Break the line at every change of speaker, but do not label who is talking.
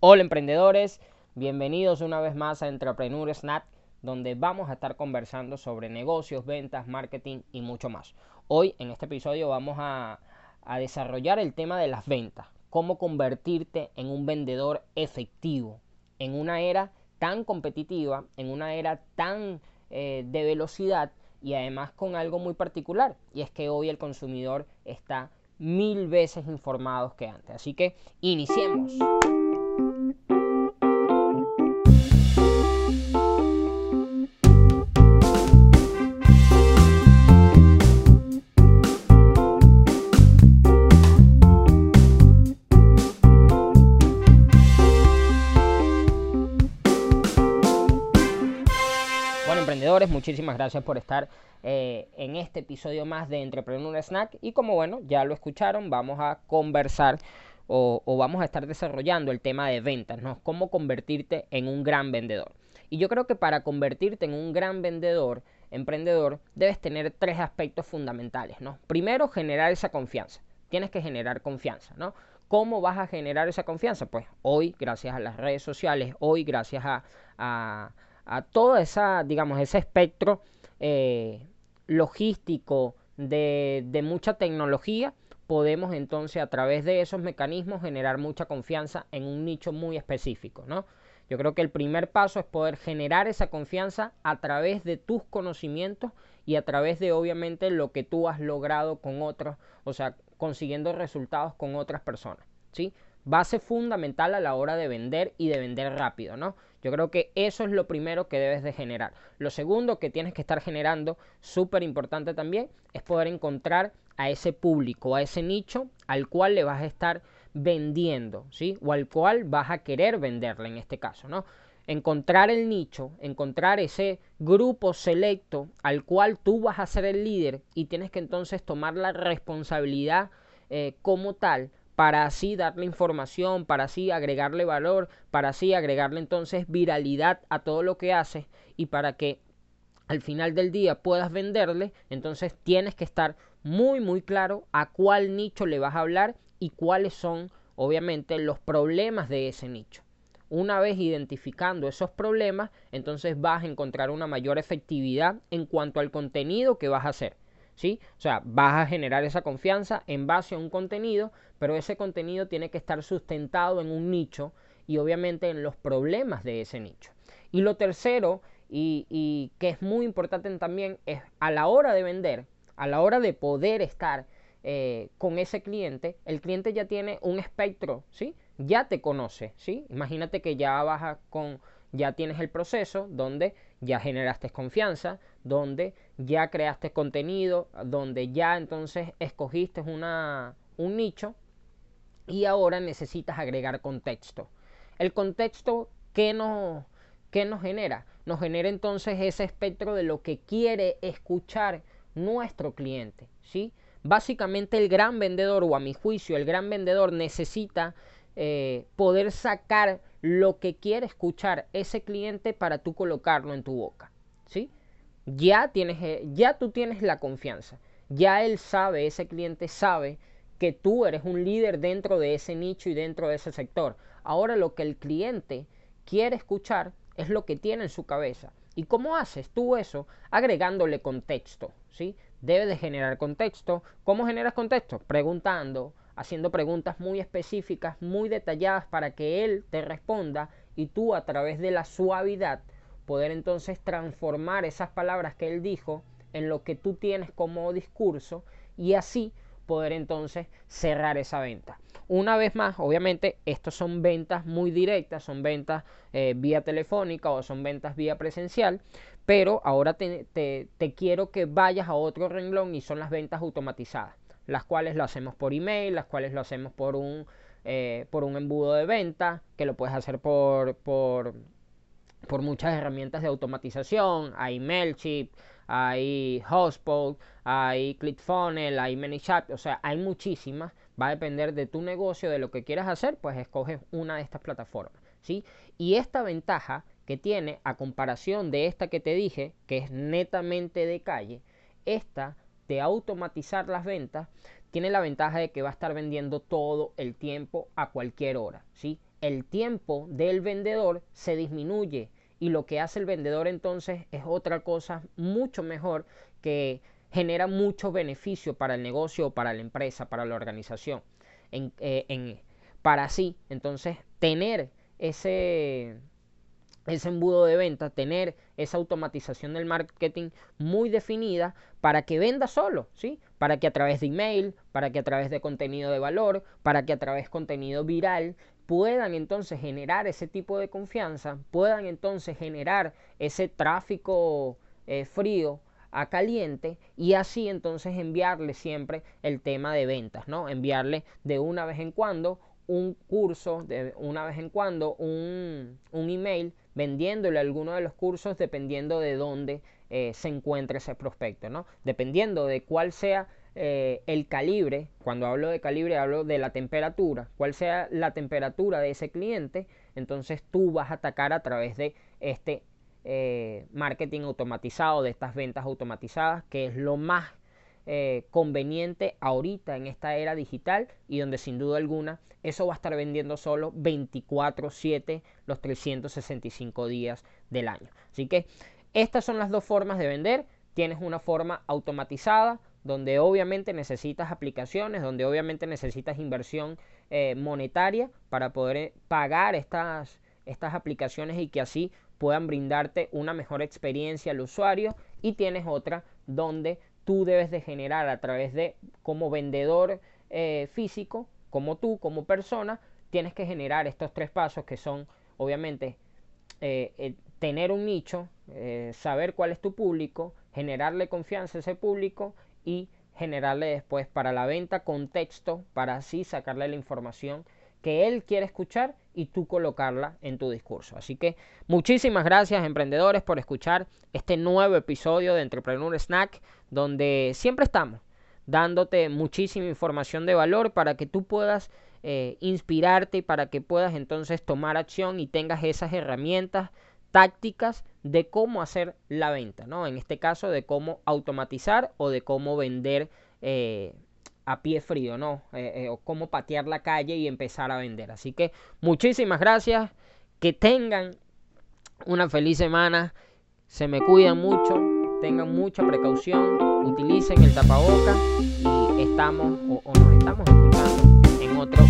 Hola emprendedores, bienvenidos una vez más a Entrepreneur Snap, donde vamos a estar conversando sobre negocios, ventas, marketing y mucho más. Hoy en este episodio vamos a, desarrollar el tema de las ventas, cómo convertirte en un vendedor efectivo en una era tan competitiva, en una era tan eh, de velocidad y además con algo muy particular, y es que hoy el consumidor está mil veces informado que antes. Así que iniciemos. Muchísimas gracias por estar eh, en este episodio más de Entrepreneur Snack. Y como bueno, ya lo escucharon, vamos a conversar o, vamos a estar desarrollando el tema de ventas, ¿no? Cómo convertirte en un gran vendedor. Y yo creo que para convertirte en un gran vendedor, emprendedor, debes tener tres aspectos fundamentales, ¿no? Primero, generar esa confianza. Tienes que generar confianza, ¿no? ¿Cómo vas a generar esa confianza? Pues hoy, gracias a las redes sociales, hoy, gracias a a todo esa, digamos, ese espectro eh, logístico de, de mucha tecnología, podemos entonces a través de esos mecanismos generar mucha confianza en un nicho muy específico, ¿no? Yo creo que el primer paso es poder generar esa confianza a través de tus conocimientos y a través de obviamente lo que tú has logrado con otros, o sea, consiguiendo resultados con otras personas, ¿sí? Base fundamental a la hora de vender y de vender rápido, ¿no? Yo creo que eso es lo primero que debes de generar. Lo segundo que tienes que estar generando, súper importante también, es poder encontrar a ese público, a ese nicho al cual le vas a estar vendiendo, ¿sí? O al cual vas a querer venderle en este caso, ¿no? Encontrar el nicho, encontrar ese grupo selecto al cual tú vas a ser el líder y tienes que entonces tomar la responsabilidad eh, como tal para así darle información, para así agregarle valor, para así agregarle entonces viralidad a todo lo que haces y para que al final del día puedas venderle, entonces tienes que estar muy muy claro a cuál nicho le vas a hablar y cuáles son obviamente los problemas de ese nicho. Una vez identificando esos problemas, entonces vas a encontrar una mayor efectividad en cuanto al contenido que vas a hacer. ¿Sí? O sea, vas a generar esa confianza en base a un contenido, pero ese contenido tiene que estar sustentado en un nicho y obviamente en los problemas de ese nicho. Y lo tercero, y, que es muy importante también, es a la hora de vender, a la hora de poder estar eh, con ese cliente, el cliente ya tiene un espectro, ¿sí? Ya te conoce, ¿sí? Imagínate que ya vas con, ya tienes el proceso donde ya generaste confianza, donde ya creaste contenido, donde ya entonces escogiste una, un nicho y ahora necesitas agregar contexto. El contexto, ¿qué nos, qué nos genera? Nos genera entonces ese espectro de lo que quiere escuchar nuestro cliente, ¿sí? Básicamente el gran vendedor, o a mi juicio, el gran vendedor necesita eh, poder sacar lo que quiere escuchar ese cliente para tú colocarlo en tu boca, ¿sí? Ya tienes, eh, ya tú tienes la confianza, ya él sabe, ese cliente sabe que tú eres un líder dentro de ese nicho y dentro de ese sector. Ahora lo que el cliente quiere escuchar es lo que tiene en su cabeza. ¿Y cómo haces tú eso? Agregándole contexto, ¿sí? Debe de generar contexto. ¿Cómo generas contexto? Preguntando, haciendo preguntas muy específicas, muy detalladas para que él te responda y tú a través de la suavidad poder entonces transformar esas palabras que él dijo en lo que tú tienes como discurso y así poder entonces cerrar esa venta. Una vez más, obviamente, estos son ventas muy directas, son ventas eh, vía telefónica o son ventas vía presencial, pero ahora te, te quiero que vayas a otro renglón y son las ventas automatizadas las cuales lo hacemos por email, las cuales lo hacemos por un, eh, por un embudo de venta, que lo puedes hacer por, por, por muchas herramientas de automatización, hay MailChimp, hay Hotspot, hay ClickFunnels, hay ManyChat, o sea, hay muchísimas, va a depender de tu negocio, de lo que quieras hacer, pues escoges una de estas plataformas, ¿sí? Y esta ventaja que tiene a comparación de esta que te dije, que es netamente de calle, esta de automatizar las ventas, tiene la ventaja de que va a estar vendiendo todo el tiempo a cualquier hora, ¿sí? el tiempo del vendedor se disminuye y lo que hace el vendedor entonces es otra cosa mucho mejor que genera mucho beneficio para el negocio, para la empresa, para la organización. En, eh, para así, entonces, tener ese, ese embudo de venta, tener esa automatización del marketing muy definida para que venda solo, ¿sí? Para que a través de email, para que a través de contenido de valor, para que a través de contenido viral puedan entonces generar ese tipo de confianza, puedan entonces generar ese tráfico eh, frío a caliente y así entonces enviarle siempre el tema de ventas, ¿no? Enviarle de una vez en cuando un curso, de una vez en cuando un, un email vendiéndole alguno de los cursos dependiendo de dónde eh, se encuentre ese prospecto, ¿no? Dependiendo de cuál sea eh, el calibre, cuando hablo de calibre hablo de la temperatura, cuál sea la temperatura de ese cliente, entonces tú vas a atacar a través de este eh, marketing automatizado, de estas ventas automatizadas, que es lo más eh, conveniente ahorita en esta era digital y donde sin duda alguna eso va a estar vendiendo solo 24/7 los 365 días del año. Así que estas son las dos formas de vender. Tienes una forma automatizada donde obviamente necesitas aplicaciones, donde obviamente necesitas inversión eh, monetaria para poder eh, pagar estas, estas aplicaciones y que así puedan brindarte una mejor experiencia al usuario y tienes otra donde tú debes de generar a través de como vendedor eh, físico, como tú, como persona, tienes que generar estos tres pasos que son obviamente eh, eh, tener un nicho, saber cuál es tu público, generarle confianza a ese público y generarle después para la venta contexto para así sacarle la información que él quiere escuchar y tú colocarla en tu discurso. Así que muchísimas gracias emprendedores por escuchar este nuevo episodio de Entrepreneur Snack donde siempre estamos dándote muchísima información de valor para que tú puedas eh, inspirarte y para que puedas entonces tomar acción y tengas esas herramientas tácticas de cómo hacer la venta, ¿no? En este caso de cómo automatizar o de cómo vender eh, a pie frío, ¿no? Eh, o cómo patear la calle y empezar a vender. Así que muchísimas gracias, que tengan una feliz semana, se me cuidan mucho tengan mucha precaución, utilicen el tapaboca y estamos o, o nos estamos escuchando en otro